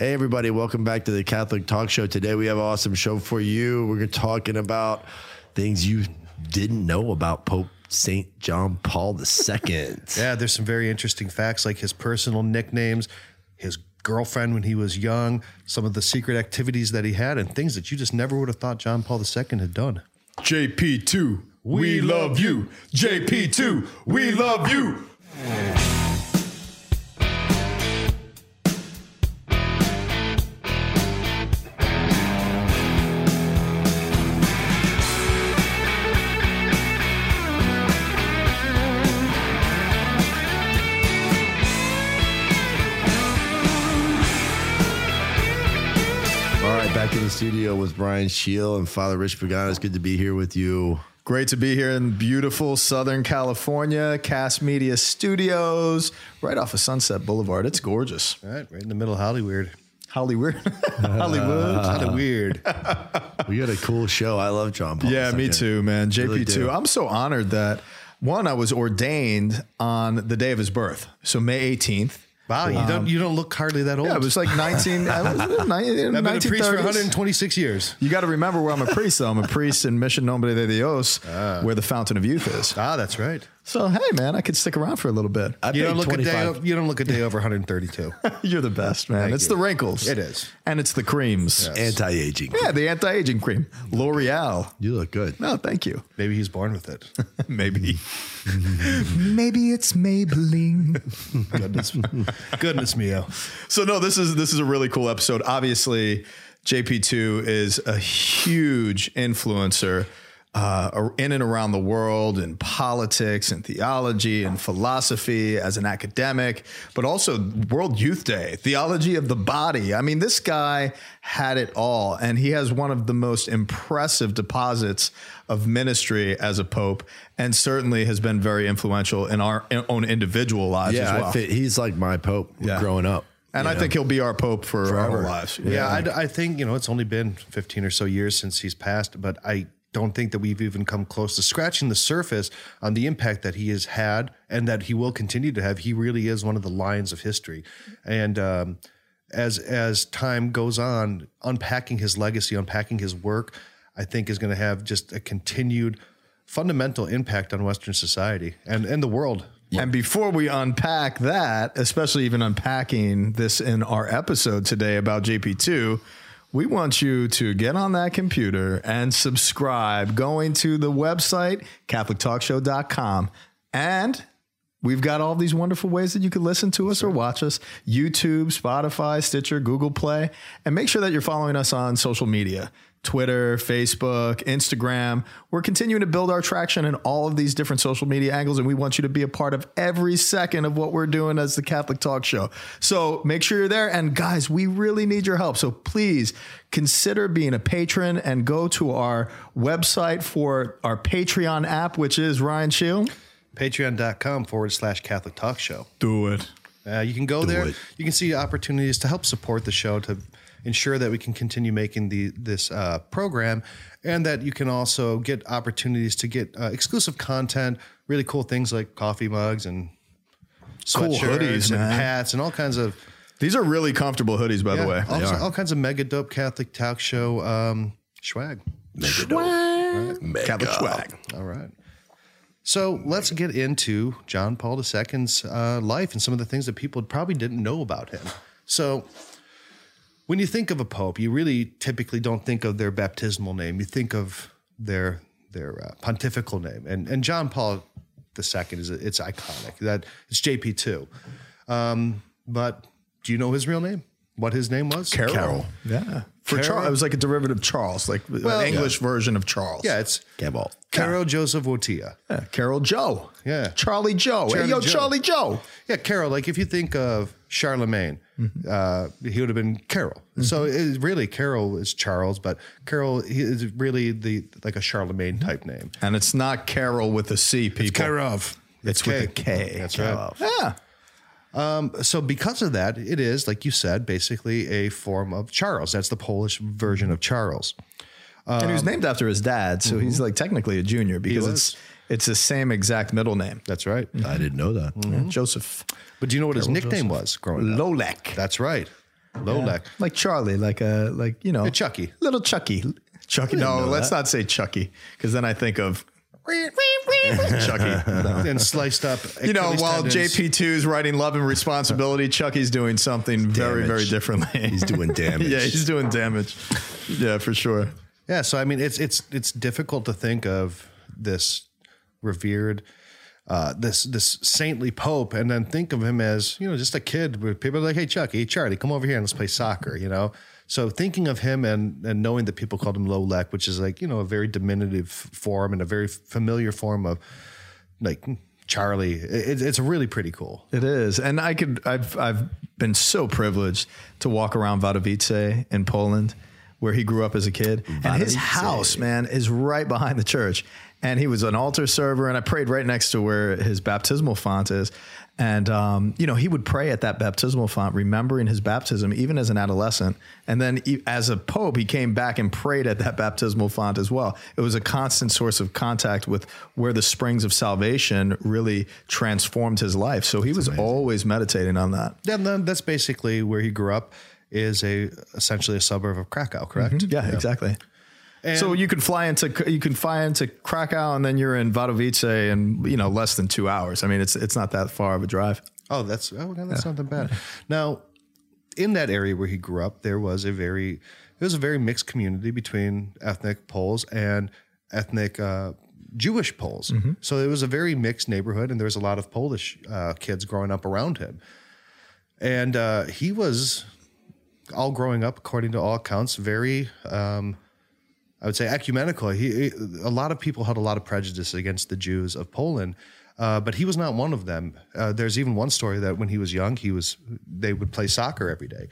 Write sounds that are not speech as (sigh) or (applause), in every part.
Hey, everybody, welcome back to the Catholic Talk Show. Today we have an awesome show for you. We're talking about things you didn't know about Pope St. John Paul II. (laughs) Yeah, there's some very interesting facts like his personal nicknames, his girlfriend when he was young, some of the secret activities that he had, and things that you just never would have thought John Paul II had done. JP2, we love you. JP2, we love you. Studio with Brian Shield and Father Rich Pagano. It's good to be here with you. Great to be here in beautiful Southern California, Cast Media Studios, right off of Sunset Boulevard. It's gorgeous. All right, right in the middle of Hollywood. Hollywood. (laughs) Hollywood. Kind of weird. We got a cool show. I love John Paul. Yeah, me too, man. JP2. do. I'm so honored that one, I was ordained on the day of his birth. So May 18th. Wow, you don't um, you don't look hardly that old. Yeah, it was like 19, I was, uh, uh, I've been a priest for 126 years. You got to remember where I'm a priest, though. I'm a priest in Mission Nombre de Dios, ah. where the Fountain of Youth is. Ah, that's right. So, hey, man, I could stick around for a little bit. I You don't look a day. 25. You don't look a day over 132. (laughs) You're the best, man. Thank it's you. the wrinkles. It is. And it's the creams. Yeah, Anti-aging. Yeah, the anti aging cream. L'Oreal. You look good. No, thank you. Maybe he's born with it. (laughs) Maybe. (laughs) Maybe it's Maybelline. Goodness, goodness mio. so no, this is this is a really cool episode. Obviously, JP2 is a huge influencer uh, in and around the world in politics and theology and philosophy as an academic, but also World Youth Day, theology of the body. I mean, this guy had it all, and he has one of the most impressive deposits of ministry as a pope, and certainly has been very influential in our own individual lives Yeah, as well. Fit, he's like my Pope Yeah. growing up. And you I know? think he'll be our pope for our whole Forever. lives. Yeah, I, I think you know it's only been 15 or so years since he's passed, but I don't think that we've even come close to scratching the surface on the impact that he has had and that he will continue to have. He really is one of the lions of history, and um, as as time goes on, unpacking his legacy, unpacking his work, I think is going to have just a continued fundamental impact on Western society and and the world. And before we unpack that, especially even unpacking this in our episode today about JP2, we want you to get on that computer and subscribe going to the website, CatholicTalkShow.com. And we've got all these wonderful ways that you can listen to us or watch us YouTube, Spotify, Stitcher, Google Play. And make sure that you're following us on social media. Twitter, Facebook, Instagram. We're continuing to build our traction in all of these different social media angles, and we want you to be a part of every second of what we're doing as the Catholic Talk Show. So make sure you're there. And guys, we really need your help. So please consider being a patron and go to our website for our Patreon app, which is Ryan Shield. Patreon.com forward slash Catholic Talk Show. Do it. Uh, you can go there. it. You can see opportunities to help support the show to ensure that we can continue making the this uh, program, and that you can also get opportunities to get uh, exclusive content, really cool things like coffee mugs and Cool hoodies, and man. hats and all kinds of These are really comfortable hoodies, by yeah, the way. all, They are. all kinds of mega dope Catholic talk show um, swag. Mega dope Catholic swag. All right. So let's get into John Paul II's uh, life and some of the things that people probably didn't know about him. So, when you think of a pope, you really typically don't think of their baptismal name. You think of their their uh, pontifical name, and and John Paul II is it's iconic. That it's JP two. Um, but do you know his real name? What his name was? Carol. Carol. Yeah. For Carol? Charles, it was like a derivative of Charles, like an English version of Charles. Yeah, it's Cabal. Karol Joseph Wojtyla. Yeah, Carol Joe. Yeah. Charlie Joe. Charlie hey, yo, Joe. Charlie Joe. Yeah, Carol. Like if you think of Charlemagne, mm-hmm. uh, he would have been Carol. Mm-hmm. So it, really, Carol is Charles, but Carol he is really the like a Charlemagne mm-hmm. type name. And it's not Carol with a C, people. Karol. It's with a K. That's right. Yeah. Um, so because of that, it is like you said, basically a form of Charles. That's the Polish version of Charles. and he was named after his dad, so he's mm-hmm. like technically a junior because it's it's the same exact middle name. That's right. I mm-hmm. didn't know that. Mm-hmm. Joseph But do you know what his nickname was growing up? Lolek. That's right. Lolek. like Charlie, like a like you know, A Chucky. little Chucky, Chucky. No, let's not say Chucky, because then I think of (laughs) Chucky. (laughs) And sliced up. You know, while tendons. JP2 is writing Love and Responsibility, Chucky's doing something very, very differently. He's doing (laughs) damage. yeah, he's doing damage. Yeah, for sure. Yeah, so I mean, it's it's it's difficult to think of this revered, uh, this this saintly pope, and then think of him as you know just a kid. Where people are like, "Hey, Chucky, Charlie, come over here and let's play soccer." You know, so thinking of him and and knowing that people called him Lolek, which is like you know a very diminutive form and a very familiar form of like Charlie. It, it's really pretty cool. It is, and I could. I've I've been so privileged to walk around Wadowice in Poland, where he grew up as a kid, and his house, man, is right behind the church. And he was an altar server, and I prayed right next to where his baptismal font is. And um, you know, he would pray at that baptismal font, remembering his baptism, even as an adolescent. And then, as a pope, he came back and prayed at that baptismal font as well. It was a constant source of contact with where the springs of salvation really transformed his life. So he was always meditating on that. Yeah, and that's basically where he grew up. Is a essentially a suburb of Krakow, correct? Yeah, exactly. So you can fly into you can fly into Krakow and then you're in Wadowice in you know less than two hours. I mean, it's it's not that far of a drive. Oh, that's oh, no, that's not that bad. Now, in that area where he grew up, there was a very there was a very mixed community between ethnic Poles and ethnic uh, Jewish Poles. So it was a very mixed neighborhood, and there was a lot of Polish uh, kids growing up around him. And uh, he was all growing up, according to all accounts, very. Um, I would say ecumenical. He, a lot of people had a lot of prejudice against the Jews of Poland, uh, but he was not one of them. Uh, there's even one story that when he was young, he was they would play soccer every day,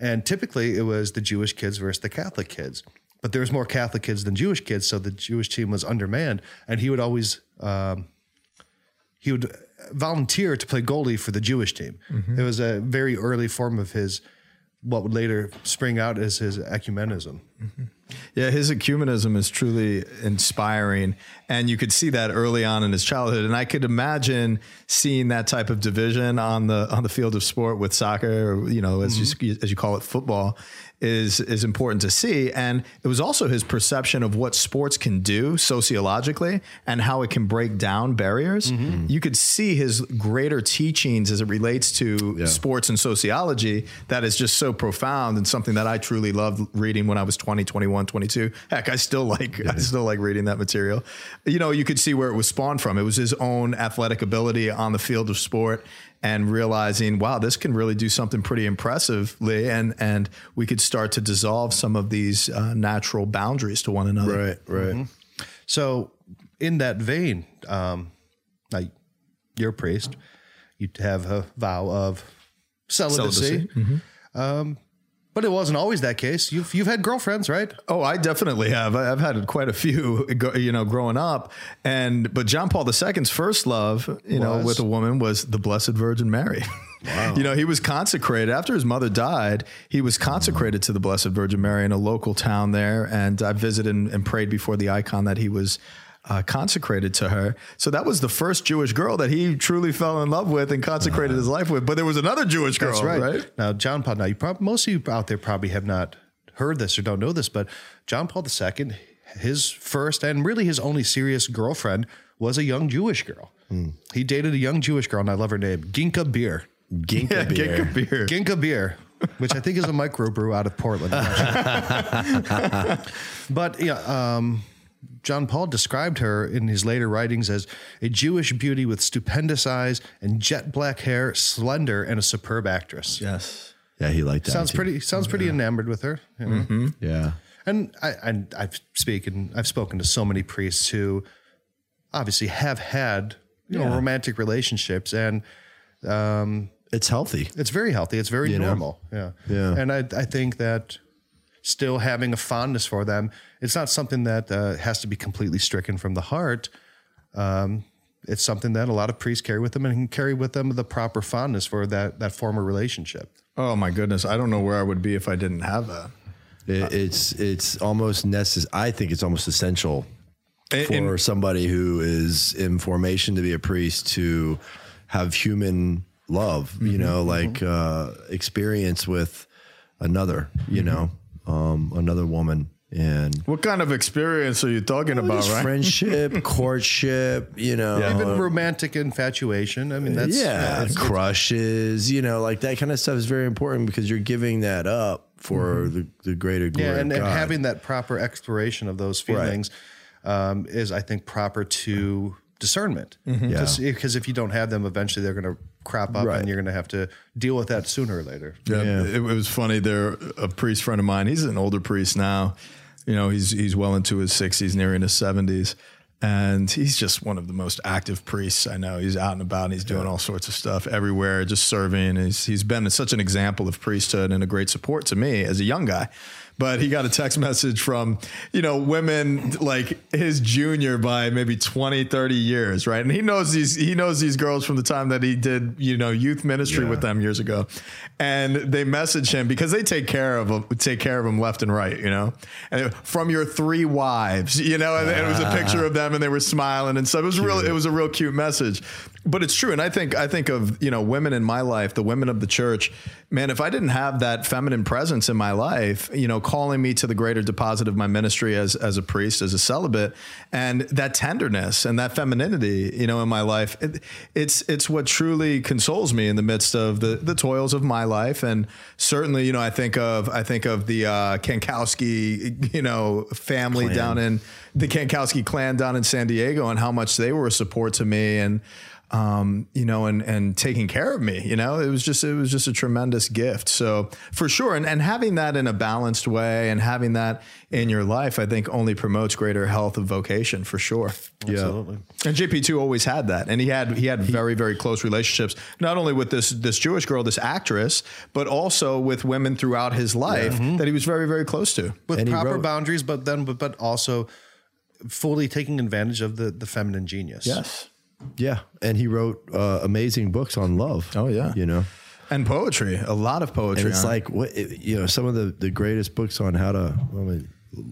and typically it was the Jewish kids versus the Catholic kids. But there was more Catholic kids than Jewish kids, so the Jewish team was undermanned, and he would always um, he would volunteer to play goalie for the Jewish team. It was a very early form of his what would later spring out as his ecumenism. Yeah, his ecumenism is truly inspiring, and you could see that early on in his childhood. And I could imagine seeing that type of division on the on the field of sport with soccer, or, you know, as you mm-hmm. as you call it, football, is is important to see. And it was also his perception of what sports can do sociologically and how it can break down barriers. Mm-hmm. Mm-hmm. You could see his greater teachings as it relates to sports and sociology that is just so profound and something that I truly loved reading when I was 20, 21, 22. Heck, I still like I still like reading that material. You know, you could see where it was spawned from. It was his own athletic ability on the field of sport and realizing, wow, this can really do something pretty impressively and and we could start to dissolve some of these uh, natural boundaries to one another. Right, right. So, in that vein, um, now you're a priest. You have a vow of celibacy, Celibacy. Um, but it wasn't always that case. You've you've had girlfriends, right? Oh, I definitely have. I've had quite a few, you know, growing up. And but John Paul II's first love, you know, with a woman was the Blessed Virgin Mary. Wow. (laughs) you know, he was consecrated after his mother died. He was consecrated to the Blessed Virgin Mary in a local town there, and I visited and, and prayed before the icon that he was. Uh, consecrated to her. So that was the first Jewish girl that he truly fell in love with and consecrated his life with. But there was another Jewish girl, right. right? Now, John Paul. Now, you probably most of you out there probably have not heard this or don't know this, but John Paul II, his first and really his only serious girlfriend was a young Jewish girl. He dated a young Jewish girl, and I love her name, Ginka Beer. Ginka Yeah, beer. Ginka beer. Ginka Beer, which I think is a microbrew out of Portland. (laughs) but yeah, um, John Paul described her in his later writings as a Jewish beauty with stupendous eyes and jet black hair, slender, and a superb actress. Yes. Yeah, he liked that. Sounds pretty. Sounds pretty enamored with her. you know? Yeah. And I, I, I've spoken. I've spoken to so many priests who obviously have had you know romantic relationships, and um, It's healthy. it's very healthy. It's very know? normal. Yeah. Yeah. And I, I think that still having a fondness for them, it's not something that uh, has to be completely stricken from the heart. Um, it's something that a lot of priests carry with them and can carry with them the proper fondness for that that former relationship. Oh my goodness. I don't know where I would be if I didn't have that. It, it's it's almost necessary. I think it's almost essential In- for in- somebody who is in formation to be a priest to have human love. You know, like uh, experience with another, you know, um, another woman. And What kind of experience are you talking about, right? friendship, (laughs) courtship, you know, Even romantic infatuation. I mean, that's yeah, that's- crushes, you know, like that kind of stuff is very important because you're giving that up for the, the greater glory Mm-hmm. yeah, and, of and having that proper exploration of those feelings um, is, I think, proper to discernment. Yeah. Because if you don't have them, eventually they're going to crop up, Right. and you're going to have to deal with that sooner or later. Yeah, It, it was funny. There, a priest friend of mine. He's an older priest now. You know, he's he's well into his sixties, nearing his seventies, and he's just one of the most active priests I know. He's out and about, and he's doing all sorts of stuff everywhere, just serving. He's he's been such an example of priesthood and a great support to me as a young guy. But he got a text message from, you know, women like his junior by maybe 20, 30 years, right? And he knows these he knows these girls from the time that he did, you know, youth ministry with them years ago. And they message him because they take care of him, take care of him left and right, you know. And from your three wives, you know, and, and it was a picture ah. of them and they were smiling and stuff. It was real it was a real cute message. But it's true. And I think I think of, you know, women in my life, the women of the church, man, if I didn't have that feminine presence in my life, you know, calling me to the greater deposit of my ministry as as a priest, as a celibate, and that tenderness and that femininity, you know, in my life, it, it's it's what truly consoles me in the midst of the the toils of my life. And certainly, you know, I think of I think of the uh, Kankowski, you know, family down in the Kankowski clan down in San Diego, and how much they were a support to me and um, you know, and and taking care of me. You know, it was just it was just a tremendous gift. So for sure, and and having that in a balanced way and having that in your life, I think only promotes greater health of vocation for sure. Absolutely. And JP two always had that, and he had he had very very close relationships, not only with this this Jewish girl, this actress, but also with women throughout his life that he was very very close to. With And proper wrote- boundaries, but then, but, but also fully taking advantage of the, the feminine genius. Yes. Yeah. And he wrote uh, amazing books on love. Oh, yeah. You know, And poetry, a lot of poetry. and it's on like what you know some of the the greatest books on how to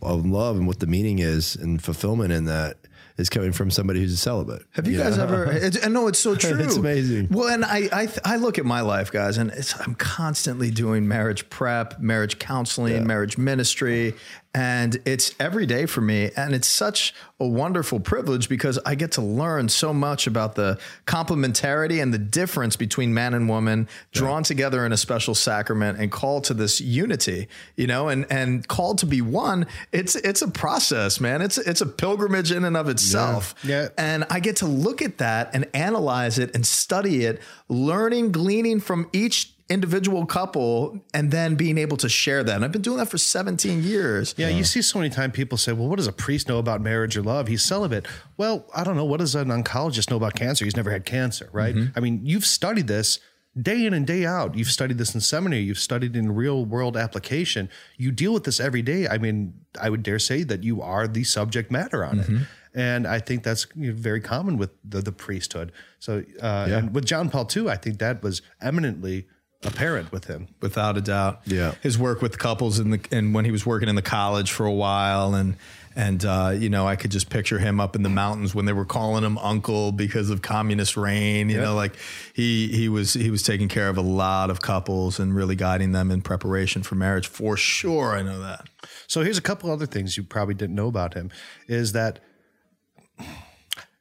of love and what the meaning is and fulfillment in that is coming from somebody who's a celibate. Have you guys ever? (laughs) It's, and no, it's so true. It's amazing. Well, and I, I, I look at my life, guys, and it's, I'm constantly doing marriage prep, marriage counseling, marriage ministry, and it's every day for me. And it's such a wonderful privilege because I get to learn so much about the complementarity and the difference between man and woman, drawn together in a special sacrament and called to this unity. You know, and and called to be one. It's it's a process, man. It's it's a pilgrimage in and of itself. Yeah. And I get to look at that and analyze it and study it, learning, gleaning from each individual couple, and then being able to share that. And I've been doing that for 17 years. Yeah, you see so many times people say, well, what does a priest know about marriage or love? He's celibate. Well, I don't know. What does an oncologist know about cancer? He's never had cancer, right? I mean, you've studied this day in and day out. You've studied this in seminary. You've studied in real world application. You deal with this every day. I mean, I would dare say that you are the subject matter on it. And I think that's you know, very common with the, the priesthood. So, uh, and with John Paul II, I think that was eminently apparent with him. without a doubt. Yeah. his work with couples in the and when he was working in the college for a while, and and uh, you know I could just picture him up in the mountains when they were calling him uncle because of communist reign. You know, like he he was he was taking care of a lot of couples and really guiding them in preparation for marriage for sure. I know that. So here's a couple other things you probably didn't know about him is that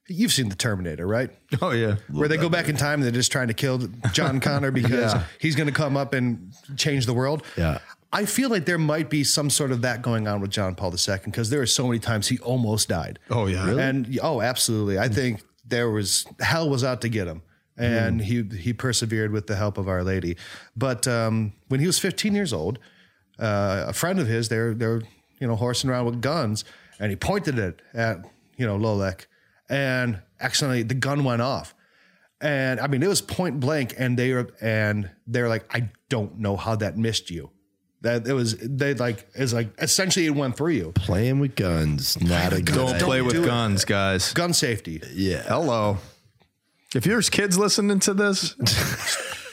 you've seen the Terminator, right? Oh yeah, Where they go back in time and they're just trying to kill John Connor (laughs) because Yeah. he's going to come up and change the world. Yeah. I feel like there might be some sort of that going on with John Paul II because there are so many times he almost died. Oh, yeah. Really? And oh, absolutely. I think there was hell was out to get him. And he he persevered with the help of Our Lady. But um, when he was 15 years old, uh, a friend of his, they're they're you know horsing around with guns, and he pointed it at you know Lolek, and accidentally the gun went off. And I mean, it was point blank, and they were and they're like, I don't know how that missed you. That it was they like it's like essentially it went through you. Playing with guns, not a good don't idea. play with do it. guns, guys. Gun safety. Yeah. Hello. If there's kids listening to this, (laughs)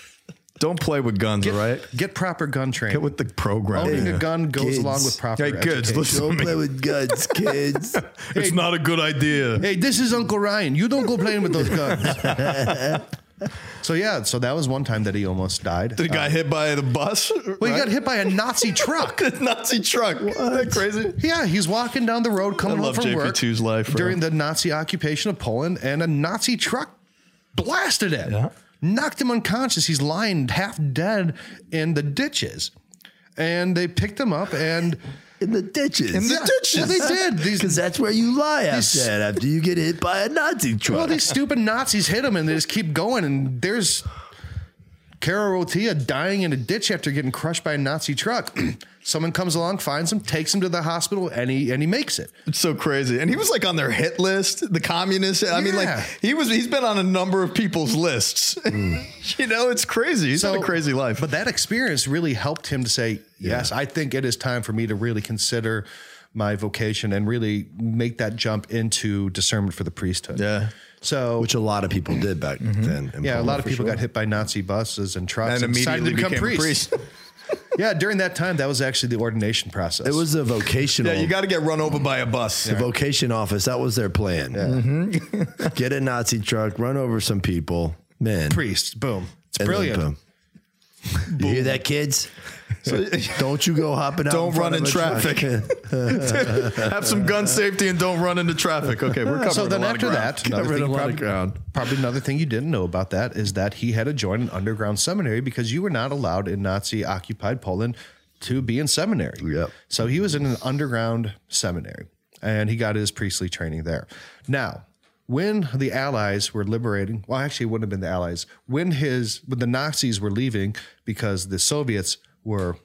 don't play with guns, all right? Get proper gun training. Get with the program. Owning a gun goes Kids. along with proper Hey, kids, education. listen to Don't me. play with guns, (laughs) kids. It's not a good idea. Hey, this is Uncle Ryan. You don't go playing with those guns. (laughs) So yeah, so that was one time that he almost died. The guy uh, hit by the bus. well, he got hit by a Nazi truck. (laughs) Nazi truck. Isn't that crazy? Yeah, he's walking down the road coming I home love from work JP2's life, bro. during the Nazi occupation of Poland, and a Nazi truck blasted him, Yeah. Knocked him unconscious. He's lying half dead in the ditches, and they picked him up and. In the ditches. In the Yeah, ditches. well, they did. Because (laughs) that's where you lie These- after that, after you get hit by a Nazi truck. Well, these stupid Nazis hit him and they just keep going. And there's Karol Wojtyla dying in a ditch after getting crushed by a Nazi truck. (clears throat) Someone comes along, finds him, takes him to the hospital, and he and he makes it. It's so crazy. And he was like on their hit list, the communists. I mean, like he was he's been on a number of people's lists. (laughs) you know, it's crazy. He's had a crazy life. But that experience really helped him to say, yes, I think it is time for me to really consider my vocation and really make that jump into discernment for the priesthood. yeah. So Which a lot of people did back then. Mm-hmm. yeah, a lot of people sure. got hit by Nazi buses and trucks And and, decided immediately to become became priests. priest. (laughs) yeah, during that time, that was actually the ordination process. It was a vocational. yeah, you got to get run over by a bus. the vocation office. That was their plan. Mm-hmm. (laughs) get a Nazi truck, run over some people, man. priest. Boom. It's and then brilliant. boom. You hear that, kids? (laughs) Don't you go hopping out. Don't run in traffic. (laughs) Have some gun safety and don't run into traffic. Okay, we're uh, covering So then a lot after that, another Covered thing a lot of probably, probably another thing you didn't know about that is that he had to join an underground seminary because you were not allowed in Nazi occupied Poland to be in seminary. Yep. So he was in an underground seminary and he got his priestly training there. Now, when the Allies were liberating, well, actually, it wouldn't have been the Allies. When his when the Nazis were leaving because the Soviets were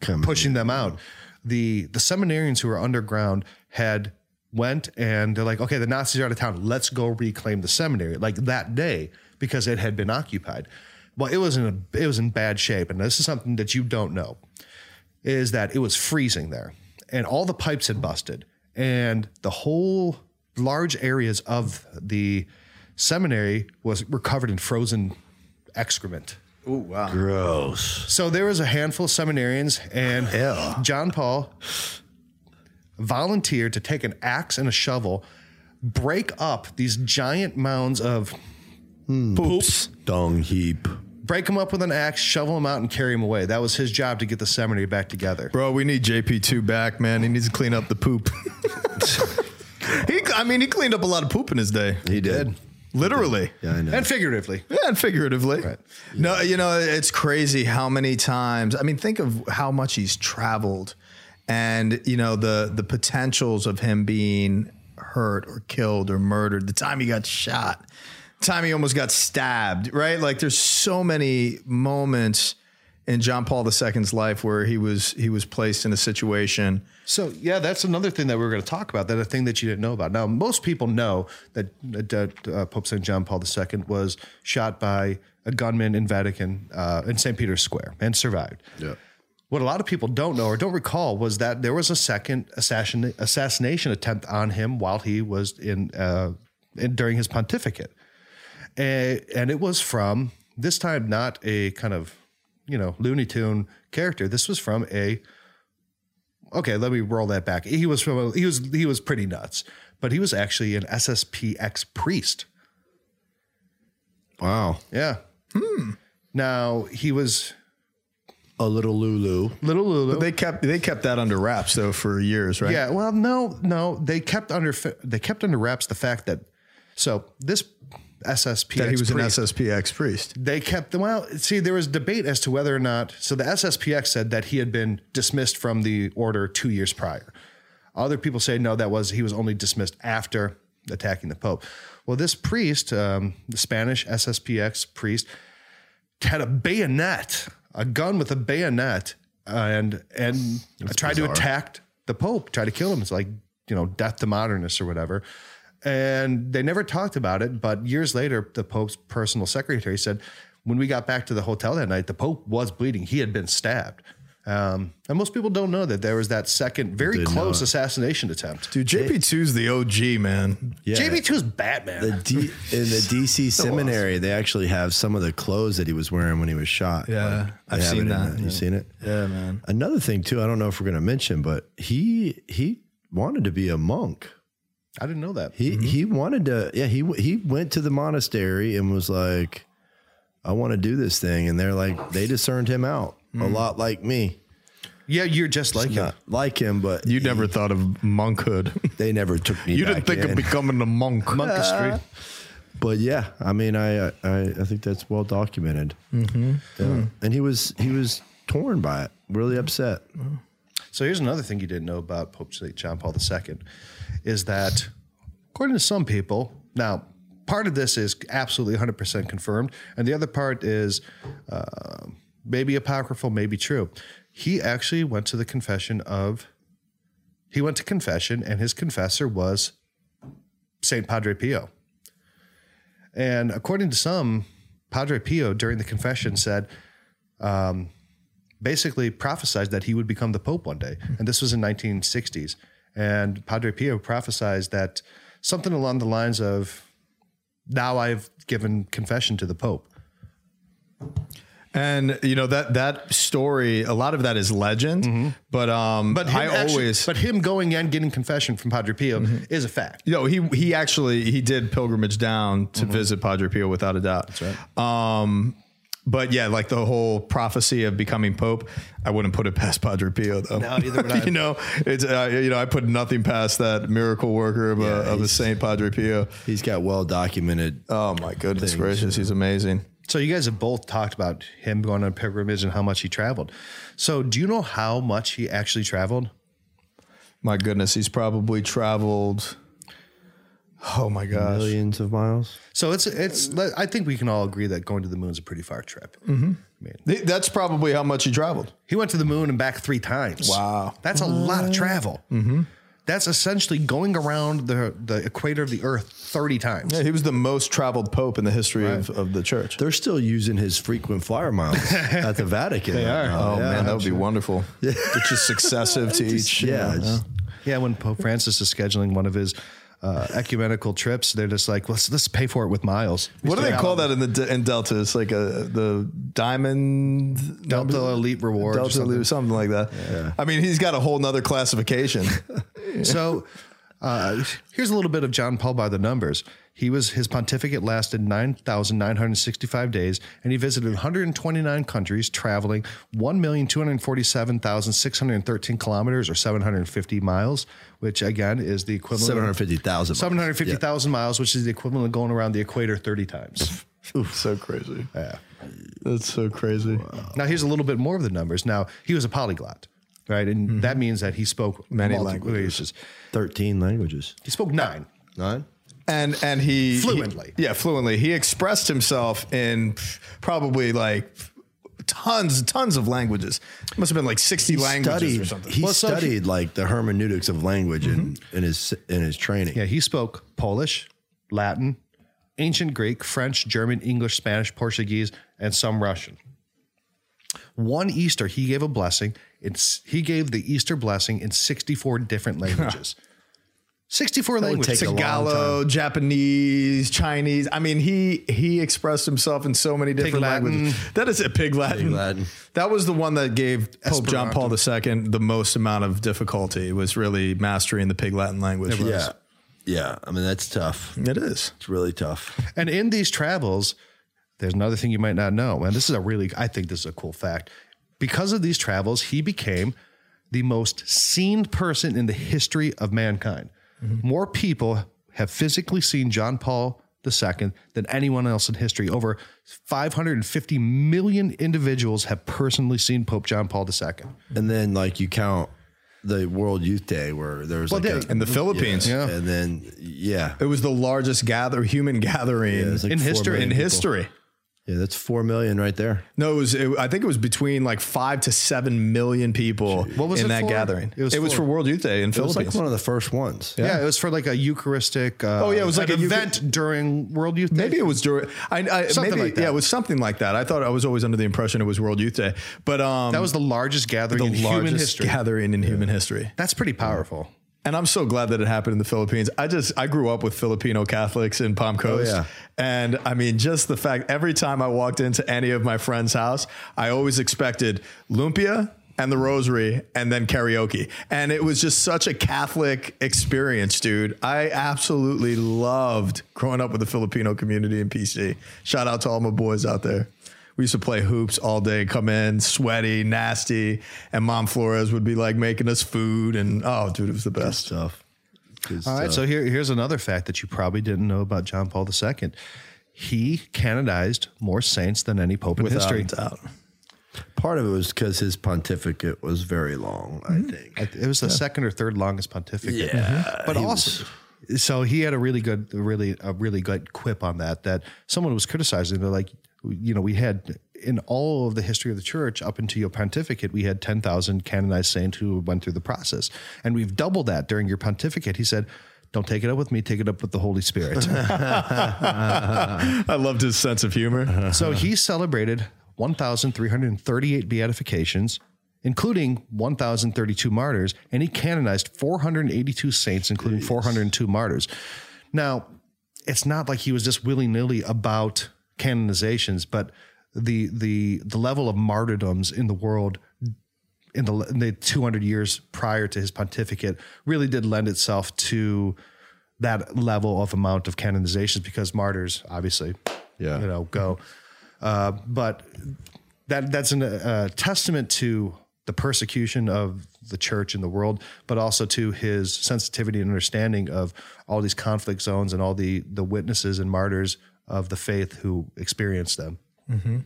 Come pushing them out. The the seminarians who were underground had went and they're like, okay, the Nazis are out of town. Let's go reclaim the seminary like that day because it had been occupied. Well, it was in a it was in bad shape, and this is something that you don't know, is that it was freezing there, and all the pipes had busted, and the whole large areas of the seminary was were covered in frozen excrement. Ooh, wow. Gross. So there was a handful of seminarians, and Ew. John Paul volunteered to take an axe and a shovel, break up these giant mounds of hmm. Poops. Dung heap. break them up with an axe, shovel them out, and carry them away. That was his job to get the seminary back together. Bro, we need JP2 back, man. He needs to clean up the poop. (laughs) (laughs) he, I mean, he cleaned up a lot of poop in his day. He did. Literally. Yeah, I know. And figuratively. Yeah, and figuratively. No, you know, it's crazy how many times. I mean, think of how much he's traveled and, you know, the the potentials of him being hurt or killed or murdered, the time he got shot, the time he almost got stabbed, right? Like there's so many moments in John Paul II's life where he was he was placed in a situation So yeah, that's another thing that we are going to talk about. That a thing that you didn't know about. Now, most people know that, that uh, Pope Saint John Paul II was shot by a gunman in Vatican uh, in St. Peter's Square and survived. Yeah. What a lot of people don't know or don't recall was that there was a second assassin, assassination attempt on him while he was in, uh, in during his pontificate, and, and it was from this time not a kind of you know Looney Tune character. This was from a okay, let me roll that back. He was from a, he was he was pretty nuts, but he was actually an SSPX priest. Wow. Yeah. Hmm. Now he was A little Lulu. little Lulu. They kept they kept that under wraps though for years, right? yeah. Well, no, no. They kept under they kept under wraps the fact that so this SSPX That he was priest, an SSPX priest. they kept them well see there was debate as to whether or not so the sspx said that he had been dismissed from the order two years prior. Other people say no that was he was only dismissed after attacking the pope. Well this priest um, the spanish sspx priest had a bayonet a gun with a bayonet and and tried to attack the pope tried to kill him. It's like you know death to modernists or whatever and they never talked about it. But years later, the Pope's personal secretary said, when we got back to the hotel that night, the Pope was bleeding. He had been stabbed. Um, and most people don't know that there was that second, very Didn't close it. assassination attempt. Dude, JP2's the OG, man. Yeah. JP2 is Batman. The D, in the DC (laughs) seminary, they actually have some of the clothes that he was wearing when he was shot. Yeah, Like, I've seen that, the- yeah. You seen it? Yeah, man. Another thing too, I don't know if we're going to mention, but he he wanted to be a monk. I didn't know that. He mm-hmm. he wanted to. Yeah, he he went to the monastery and was like, I want to do this thing. And they're like, they discerned him out a mm. lot like me. Yeah, you're just like him. Like him, but You never thought of monkhood. (laughs) they never took me you back didn't think in. of becoming a monk. (laughs) Monkistry. Uh, but yeah, I mean, I I, I think that's well documented. Mm-hmm. Yeah. Hmm. And he was he was torn by it, really upset. So here's another thing you didn't know about Pope St. John Paul II is that, according to some people, now part of this is absolutely 100% confirmed, and the other part is uh, maybe apocryphal, maybe true. He actually went to the confession of, he went to confession, and his confessor was St. Padre Pio. And according to some, Padre Pio during the confession said, basically prophesied that he would become the pope one day. And this was in 1960s and padre pio prophesied that something along the lines of now i've given confession to the pope. And you know that that story, a lot of that is legend, but um, but I actually- always, but him going and getting confession from padre pio is a fact. You know, he he actually he did pilgrimage down to visit Padre Pio without a doubt. That's right. Um, but yeah, like the whole prophecy of becoming pope, I wouldn't put it past Padre Pio though. No, neither would (laughs) I. you know, it's uh, you know I put nothing past that miracle worker of a of a Saint Padre Pio. He's got well documented. Oh my goodness gracious, he's amazing. so you guys have both talked about him going on pilgrimage and how much he traveled so do you know how much he actually traveled My goodness, he's probably traveled. Oh my gosh. Millions of miles. so it's it's i think we can all agree that going to the moon is a pretty far trip i mean Th- That's probably how much he traveled. He went to the moon and back three times. Wow. That's a lot of travel. Mm-hmm. That's essentially going around the, the equator of the earth 30 times. Yeah, he was the most traveled pope in the history of, of the church. They're still using his frequent flyer miles (laughs) at the Vatican. They are. Oh man, that would be wonderful. It's just successive to (laughs) each. you Yeah. know, Yeah, when Pope Francis is scheduling one of his uh, ecumenical trips, they're just like, let's, let's pay for it with miles. What do they call that in the in Delta? It's like a the diamond Delta Elite Rewards or Delta something. Elite, something like that. I mean, he's got a whole nother classification. (laughs) So uh, here's a little bit of John Paul by the numbers. He was his pontificate lasted 9,965 days, and he visited 129 countries, traveling 1,247,613 kilometers or 750 miles, which again is the equivalent Seven hundred fifty thousand. 750,000 miles, which is the equivalent of going around the equator 30 times. (laughs) so crazy. Yeah, that's so crazy. Now, here's a little bit more of the numbers. Now, he was a polyglot, right? And that means that he spoke Mm-hmm. Many multiple languages. Thirteen languages. He spoke nine. Nine. and and he Fluently. he- yeah, fluently. He expressed himself in probably like tons tons of languages. it Must have been like sixty languages studied, or something. He Well, so studied like the hermeneutics of language in, in his in his training. Yeah, he spoke Polish, Latin, ancient Greek, French, German, English, Spanish, Portuguese, and some Russian. One Easter, he gave a blessing. It's he gave the Easter blessing in 64 different (laughs) languages. 64 would languages. Tagalog, Japanese, Chinese. I mean, he he expressed himself in so many different languages. That is a pig Latin. Latin. That was the one that gave Pope John Paul II the most amount of difficulty. Was really mastering the pig Latin language. Yeah. Yeah. I mean, that's tough. it is. It's really tough. And in these travels, there's another thing you might not know. And this is a really, I think this is a cool fact. Because of these travels, he became the most seen person in the history of mankind. More people have physically seen John Paul II than anyone else in history. Over 550 million individuals have personally seen Pope John Paul II. And then like you count the World Youth Day where there's Well, like yeah, In the Philippines. Yeah. and then yeah, It was the largest gather human gathering it's like In history. in people. history. Yeah, that's four million right there. No, it was. It, I think it was between like five to seven million people What was in it that for? gathering. It was it was for- for World Youth Day in Philippines. It was like one of the first ones. Yeah. it was for like a Eucharistic uh, Oh, yeah, it was like an a Euchar- event during World Youth Day. Maybe it was during. I, I Something maybe like that. yeah, it was something like that. I thought I was always under the impression it was World Youth Day, but um, That was the largest gathering the in human history. gathering in human history. That's pretty powerful. And I'm so glad that it happened in the Philippines. I just I grew up with Filipino Catholics in Palm oh, Coast. yeah. And I mean just the fact every time I walked into any of my friend's house, I always expected lumpia, and the rosary and then karaoke. And it was just such a Catholic experience, dude. I absolutely loved growing up with the Filipino community in PC. Shout out to all my boys out there. We used to play hoops all day, come in sweaty, nasty, and Mom Flores would be like making us food. And oh, dude, it was the best. Stuff. Good All right, stuff. so here, here's another fact that you probably didn't know about John Paul II. He canonized more saints than any pope in Without history. doubt. part of it was because his pontificate was very long. I mm-hmm. think. It was the second or third longest pontificate. Yeah, mm-hmm. but he also, so he had a really good, really, a really good quip on that. That someone was criticizing. They're like, you know, we had in all of the history of the church up until your pontificate, we had ten thousand canonized saints who went through the process, and we've doubled that during your pontificate. He said. Don't take it up with me. Take it up with the Holy Spirit. (laughs) (laughs) I loved his sense of humor. (laughs) so he celebrated 1,338 beatifications, including 1,032 martyrs, and he canonized 482 saints, including 402 martyrs. Now, it's not like he was just willy nilly about canonizations, but the the the level of martyrdoms in the world in the, in the 200 years prior to his pontificate really did lend itself to that level of amount of canonizations because martyrs obviously Yeah. you know go uh, but that that's a uh, testament to the persecution of the church in the world but also to his sensitivity and understanding of all these conflict zones and all the the witnesses and martyrs of the faith who experienced them mm-hmm.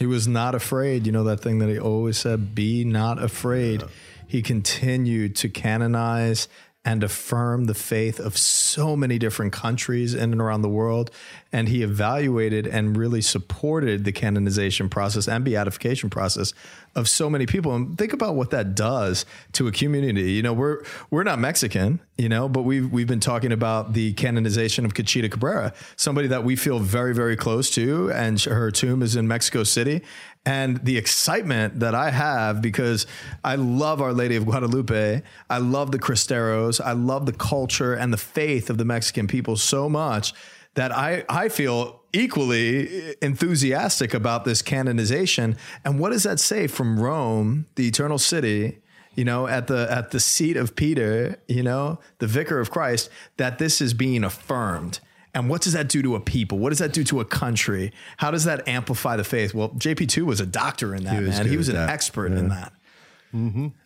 He was not afraid. You know that thing that he always said, be not afraid. He continued to canonize and affirm the faith of so many different countries in and around the world. And he evaluated and really supported the canonization process and beatification process of so many people. And think about what that does to a community. You know, we're we're not Mexican, you know, but we've we've been talking about the canonization of Conchita Cabrera, somebody that we feel very, very close to, and her tomb is in Mexico City. And the excitement that I have because I love Our Lady of Guadalupe, I love the Cristeros, I love the culture and the faith of the Mexican people so much that I, I feel equally enthusiastic about this canonization. And what does that say from Rome, the eternal city, you know, at the at the seat of Peter, you know, the vicar of Christ, that this is being affirmed. And what does that do to a people? What does that do to a country? How does that amplify the faith? Well, JP2 was a doctor in that, was man. He was an that. expert in that.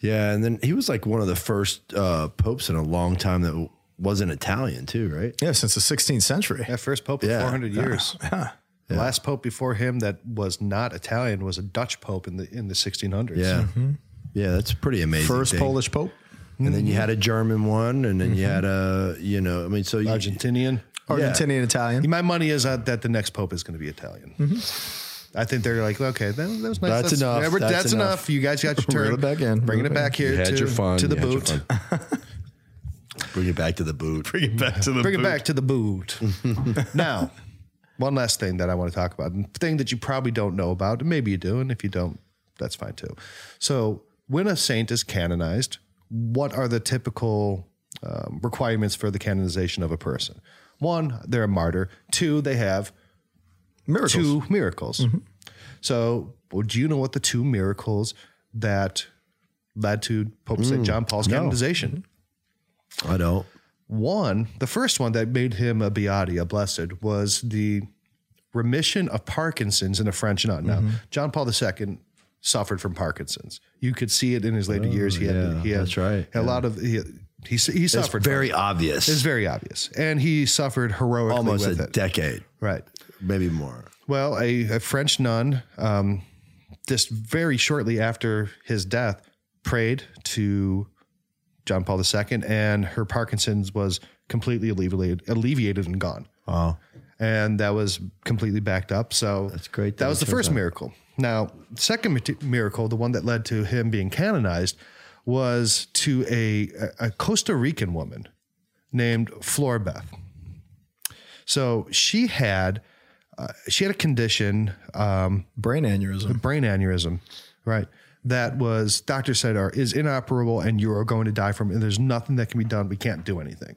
Yeah, and then he was like one of the first uh, popes in a long time that wasn't Italian too, right? Yeah, since the 16th century. Yeah, first pope in Yeah. 400 years. (laughs) The last pope before him that was not Italian was a Dutch pope in the in the 1600s. Yeah, yeah, that's pretty amazing. First thing. Polish pope. and then you had a German one, and then you had a, you know, I mean, so you, Argentinian. Argentinian Italian. My money is uh, that the next pope is going to be Italian. I think they're like, okay, that, that was nice. That's enough. yeah, That's that's, enough. enough. You guys got your (laughs) Reel turn. it back in. Bringing it it back here you had to, your fun to the you had your boot. (laughs) fun. Bring it back to the boot. Bring it back to the boot. Bring boot. it back to the boot. (laughs) now, one last thing that I want to talk about, and thing that you probably don't know about, and maybe you do, and if you don't, that's fine too. So, when a saint is canonized, what are the typical um, requirements for the canonization of a person? One, they're a martyr. Two, they have Miracles. two miracles. So, well, do you know what the two miracles that led to Pope St. John Paul's canonization? I don't. One, the first one that made him a beati, a blessed, was the remission of Parkinson's in a French nun. Now, John Paul II suffered from Parkinson's. You could see it in his later years. He had, yeah, he had that's right, A lot of he he, he It's suffered. very obvious. It's very obvious, and he suffered heroically Almost a it. decade, right. maybe more. Well, a, a French nun, um, just very shortly after his death, prayed to John Paul II, and her Parkinson's was completely alleviated, alleviated and gone. Wow. And that was completely backed up. So That's great That that was the first out. miracle. Now, second miracle, the one that led to him being canonized, was to a, a Costa Rican woman named Floribeth. So she had uh, she had a condition, um, Brain aneurysm. brain aneurysm, right? That was doctor said are is inoperable and you are going to die from it. And there's nothing that can be done. We can't do anything.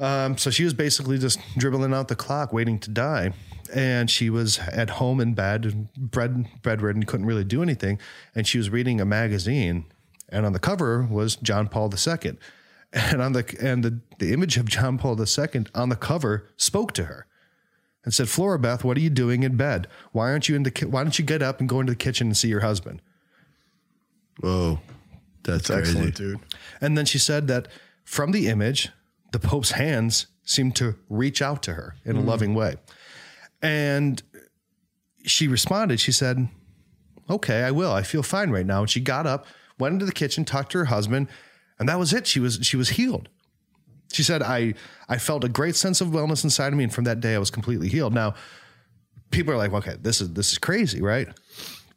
Um, so she was basically just dribbling out the clock, waiting to die. And she was at home in bed, bed, bedridden, couldn't really do anything. And she was reading a magazine, and on the cover was John Paul II. And on the and the, the image of John Paul II on the cover spoke to her and said, Floribeth, what are you doing in bed? Why aren't you in the ki- why don't you get up and go into the kitchen and see your husband? Whoa, that's, crazy. Excellent, dude. And then she said that from the image, the Pope's hands seemed to reach out to her in a mm. loving way. And she responded, she said, Okay, I will. I feel fine right now. And she got up, went into the kitchen, talked to her husband, and that was it. She was she was healed. She said, I I felt a great sense of wellness inside of me, and from that day I was completely healed. Now, people are like, okay, this is this is crazy, right?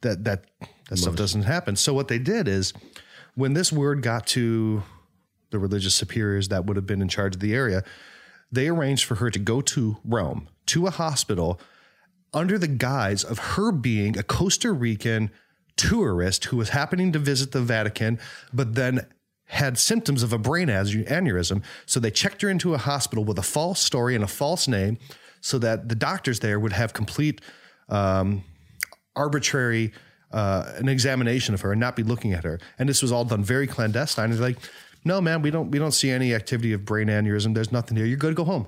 That that that stuff doesn't happen. So what they did is when this word got to the religious superiors that would have been in charge of the area, they arranged for her to go to Rome, to a hospital, under the guise of her being a Costa Rican tourist who was happening to visit the Vatican, but then had symptoms of a brain aneurysm. So they checked her into a hospital with a false story and a false name so that the doctors there would have complete um, arbitrary uh, an examination of her and not be looking at her. And this was all done very clandestine. And they're like, no, man, we don't we don't see any activity of brain aneurysm. There's nothing here. You're good to go home.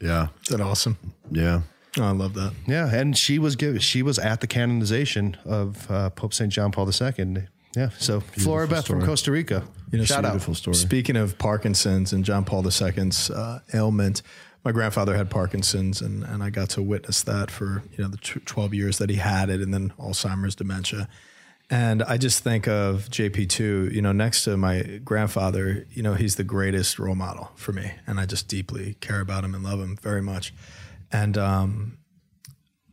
Yeah, Is that awesome? yeah. Oh, I love that. Yeah, and she was given she was at the canonization of uh, Pope Saint John Paul II. Yeah, so Floribeth from. Costa Rica. You know, Shout out. Beautiful story. Speaking of Parkinson's and John Paul II's uh, ailment, my grandfather had Parkinson's, and, and I got to witness that for you know the tw- twelve years that he had it, and then Alzheimer's, dementia. And I just think of JP2, you know, next to my grandfather, you know, he's the greatest role model for me. And I just deeply care about him and love him very much. And um,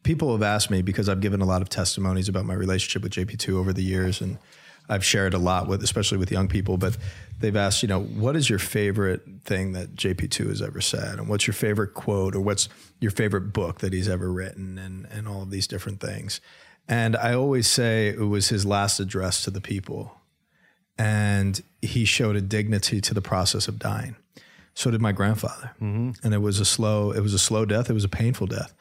people have asked me because I've given a lot of testimonies about my relationship with JP2 over the years. And I've shared a lot with, especially with young people, but they've asked, you know, what is your favorite thing that JP2 has ever said? And what's your favorite quote or what's your favorite book that he's ever written and, and all of these different things. And I always say it was his last address to the people. And he showed a dignity to the process of dying. So did my grandfather. Mm-hmm. And it was a slow, it was a slow death. It was a painful death.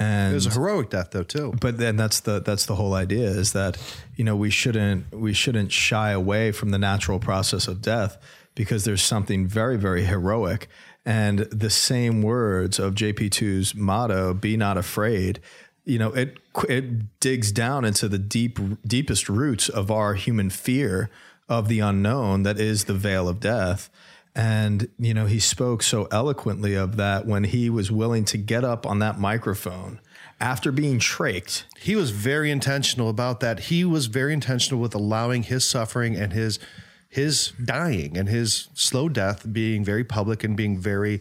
And It was a heroic death though too. but then that's the that's the whole idea is that you know we shouldn't we shouldn't shy away from the natural process of death because there's something very very heroic and the same words of JP2's motto be not afraid you know it it digs down into the deep deepest roots of our human fear of the unknown that is the veil of death and, you know, he spoke so eloquently of that when he was willing to get up on that microphone after being trached. He was very intentional about that. He was very intentional with allowing his suffering and his his dying and his slow death being very public and being very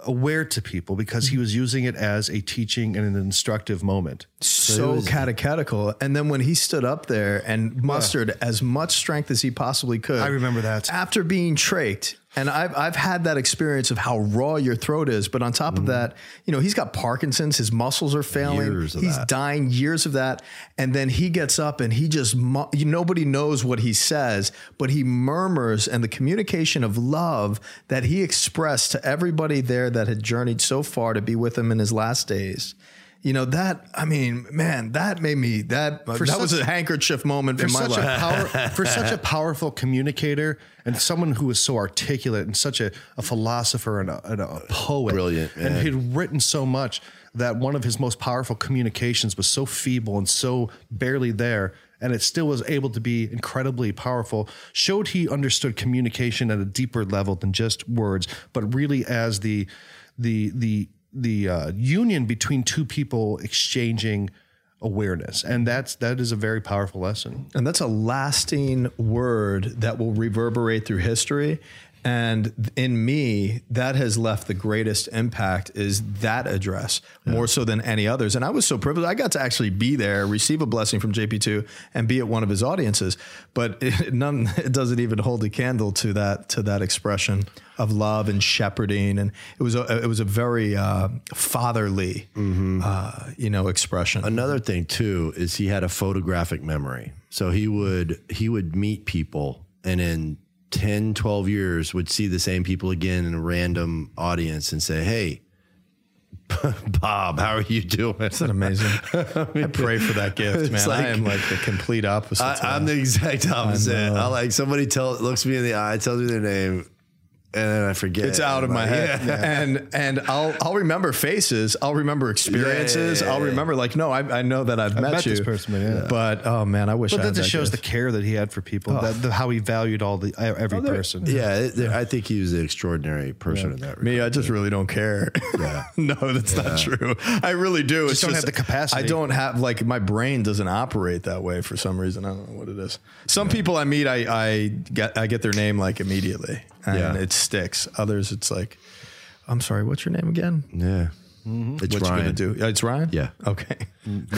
aware to people because he was using it as a teaching and an instructive moment. So catechetical. And then when he stood up there and mustered as much strength as he possibly could. I remember that. After being trached. And I've, I've had that experience of how raw your throat is. But on top of mm-hmm. that, you know, he's got Parkinson's, his muscles are failing. He's that. dying years of that. And then he gets up and he just, nobody knows what he says, but he murmurs and the communication of love that he expressed to everybody there that had journeyed so far to be with him in his last days. You know that I mean, man, that made me that that such- was a handkerchief moment for in my such life. a power, (laughs) for such a powerful communicator and someone who was so articulate and such a, a philosopher and a, and a poet, Brilliant, and he'd written so much that one of his most powerful communications was so feeble and so barely there. And it still was able to be incredibly powerful. Showed he understood communication at a deeper level than just words, but really as the the the the uh, union between two people exchanging awareness, and that's that is a very powerful lesson. And that's a lasting word that will reverberate through history. And in me, that has left the greatest impact is that address more so than any others. And I was so privileged. I got to actually be there, receive a blessing from JP2 and be at one of his audiences. But (laughs) it, none, it doesn't even hold a candle to that, to that expression of love and shepherding. And it was a, it was a very uh, fatherly, uh, you know, expression. Another thing too is he had a photographic memory. So he would he would meet people and in 10, 12 years would see the same people again in a random audience and say, Hey, (laughs) Bob, how are you doing? Isn't that amazing? (laughs) I pray for that gift, man. like- I am like the complete opposite. I, I'm the exact opposite. know. I, like somebody tell looks me in the eye, tells me their name, and then I forget. It's out of my like, head, yeah. and and I'll I'll remember faces. I'll remember experiences. yeah, I'll remember like no, I, I know that I've met, met you, this person, yeah. But oh man, I wish. But I that just shows the care that he had for people, oh. that, the, how he valued all the every oh, person. Yeah, I think he was an extraordinary person in that. Regard. Me, I just really don't care. Yeah. (laughs) no, that's not true. I really do. It's just don't have the capacity. I don't have like my brain doesn't operate that way for some reason. I don't know what it is. Some people I meet, I I get I get their name like immediately, and Yeah. it sticks. Others, it's like, I'm sorry, what's your name again? Yeah, it's Mm-hmm. What you Ryan. gonna do? Uh, It's Ryan. Yeah. Okay.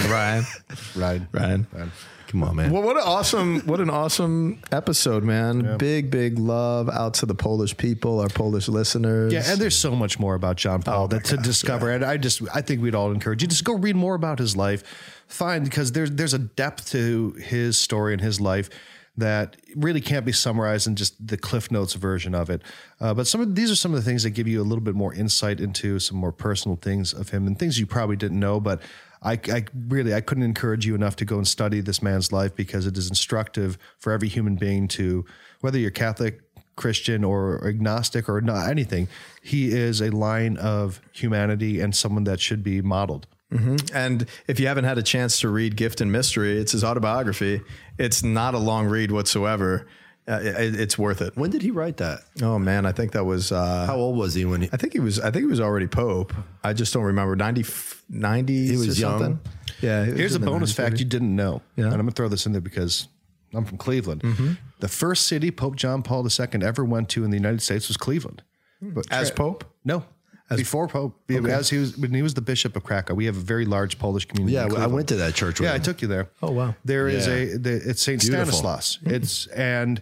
Ryan. (laughs) Right. Ryan. Come on, man. Well, what an awesome, what an awesome episode, man! Big, big love out to the Polish people, our Polish listeners. Yeah, and there's so much more about John Paul that to discover. And I just, I think we'd all encourage you just go read more about his life. Find because there's there's a depth to his story and his life that really can't be summarized in just the Cliff Notes version of it. Uh, but some of these are some of the things that give you a little bit more insight into some more personal things of him and things you probably didn't know. But I, I really I couldn't encourage you enough to go and study this man's life because it is instructive for every human being to whether you're Catholic, Christian, or agnostic, or not anything. He is a line of humanity and someone that should be modeled. And if you haven't had a chance to read Gift and Mystery, it's his autobiography. It's not a long read whatsoever. Uh, it, it's worth it. When did he write that? Oh man, I think that was. Uh, How old was he when he? I think he was. I think he was already Pope. I just don't remember. 90, 90s He was or young. something. Yeah. was Here's a bonus 90s, fact maybe. you didn't know. Yeah. And I'm going to throw this in there because I'm from Cleveland. The first city Pope John Paul II ever went to in the United States was Cleveland. But as Pope. No. Before Pope, as he was when he was the bishop of Krakow, we have a very large Polish community. Yeah, I went to that church. With Yeah, I took you there. Oh, wow. There is Yeah. a the, it's Saint Beautiful. Stanislaus. (laughs) It's and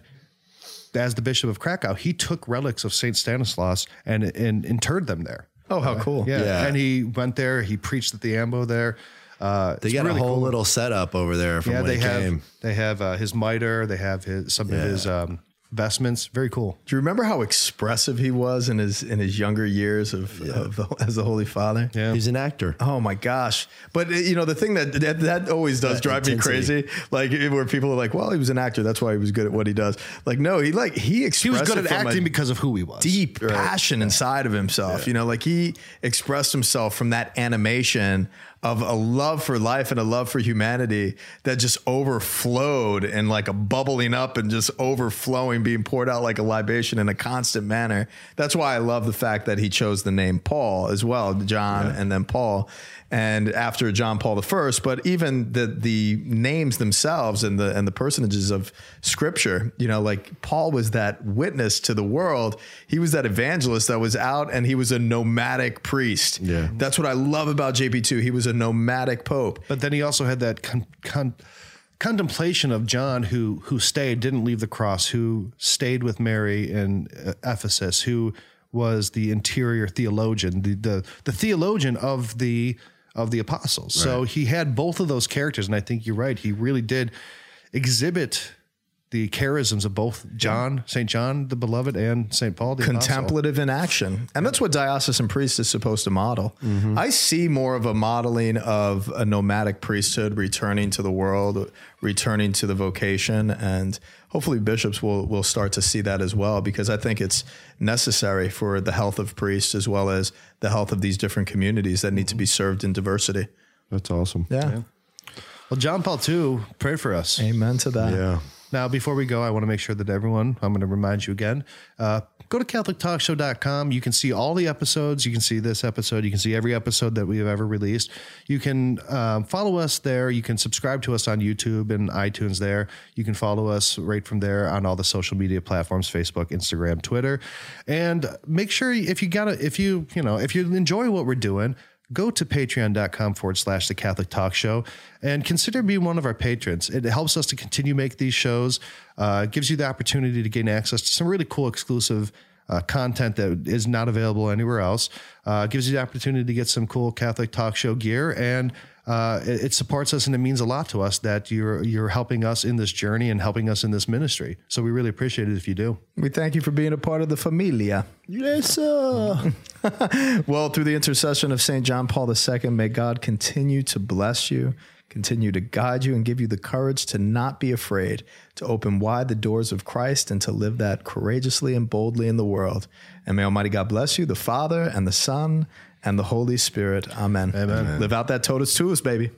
as the bishop of Krakow, he took relics of Saint Stanislaus and and interred them there. Oh, how cool. Yeah. Yeah. and he went there. He preached at the Ambo there. Uh, They it's got really a whole cool. little setup over there from Yeah, when they he have came. they have uh, his mitre. They have his some of his um, vestments. Very cool. Do you remember how expressive he was in his in his younger years of, of the, as the Holy Father? Yeah. He's an actor. Oh my gosh! But uh, you know the thing that that, that always does That drive me crazy, like where people are like, "Well, he was an actor, that's why he was good at what he does." Like, no, he like he expressed He was good at acting because of who he was. deep passion inside of himself. You know, like he expressed himself from that animation of a love for life and a love for humanity that just overflowed and like a bubbling up and just overflowing, being poured out like a libation in a constant manner. That's why I love the fact that he chose the name Paul as well, John and then Paul. And after John Paul I, but even the the names themselves and the and the personages of Scripture, you know, like Paul was that witness to the world. He was that evangelist that was out, and he was a nomadic priest. Yeah. that's what I love about JP two. He was a nomadic pope. But then he also had that con- con- contemplation of John, who who stayed, didn't leave the cross, who stayed with Mary in uh, Ephesus, who was the interior theologian, the the, the theologian of the of the apostles. So he had both of those characters, and I think you're right. He really did exhibit the charisms of both John, Saint John the Beloved, and Saint Paul the Apostle. contemplative in action. And that's what diocesan priest is supposed to model. Mm-hmm. I see more of a modeling of a nomadic priesthood returning to the world, returning to the vocation. And hopefully bishops will, will start to see that as well, because I think it's necessary for the health of priests as well as the health of these different communities that need to be served in diversity. That's awesome. Yeah. Well, John Paul II, pray for us. Amen to that. Yeah. Now, before we go, I want to make sure that everyone, I'm going to remind you again, uh, go to CatholicTalkShow.com. You can see all the episodes. You can see this episode. You can see every episode that we have ever released. You can um, follow us there. You can subscribe to us on YouTube and iTunes there. You can follow us right from there on all the social media platforms Facebook, Instagram, Twitter. And make sure if you got to, if you, you know, if you enjoy what we're doing, go to patreon.com forward slash the Catholic Talk Show and consider being one of our patrons. It helps us to continue make these shows, uh, gives you the opportunity to gain access to some really cool exclusive uh, content that is not available anywhere else, uh, gives you the opportunity to get some cool Catholic Talk Show gear and uh, it, it supports us and it means a lot to us that you're you're helping us in this journey and helping us in this ministry. So we really appreciate it if you do. We thank you for being a part of the familia. Yes, sir. (laughs) Well, through the intercession of St. John Paul II, may God continue to bless you, continue to guide you, and give you the courage to not be afraid, to open wide the doors of Christ, and to live that courageously and boldly in the world. And may Almighty God bless you, the Father, and the Son, and the Holy Spirit. Amen. Amen. Live out that totus tuus, baby.